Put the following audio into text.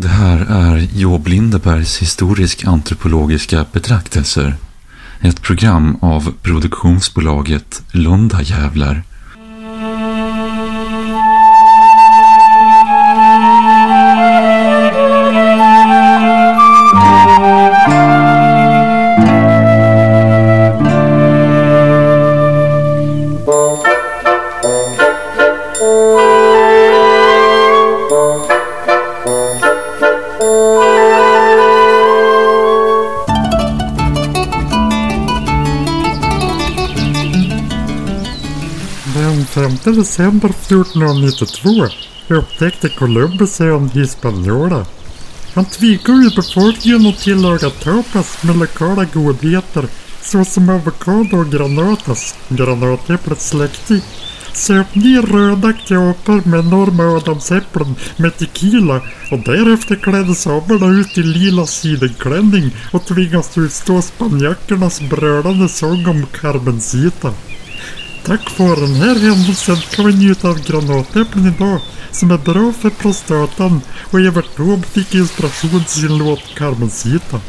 Det här är Job Lindebergs historisk-antropologiska betraktelser. Ett program av produktionsbolaget Lundajävlar Den 5 december 1492 upptäckte Columbus ön Hispaniola. Han tvingade befolkningen att tillaga tapas med lokala godheter såsom avokado och granatas, granatäpplets släkting. Söp ner rödaktiga apor med enorma adamsäpplen med tequila och därefter kläddes samerna ut i lila sidenklänning och tvingas utstå spanjackernas brölande sång om Carmencita. Tack vare den här händelsen kan vi njuta av granatäpplen idag som är bra för prostatan och Evert Taube fick inspiration till sin låt Carmencita.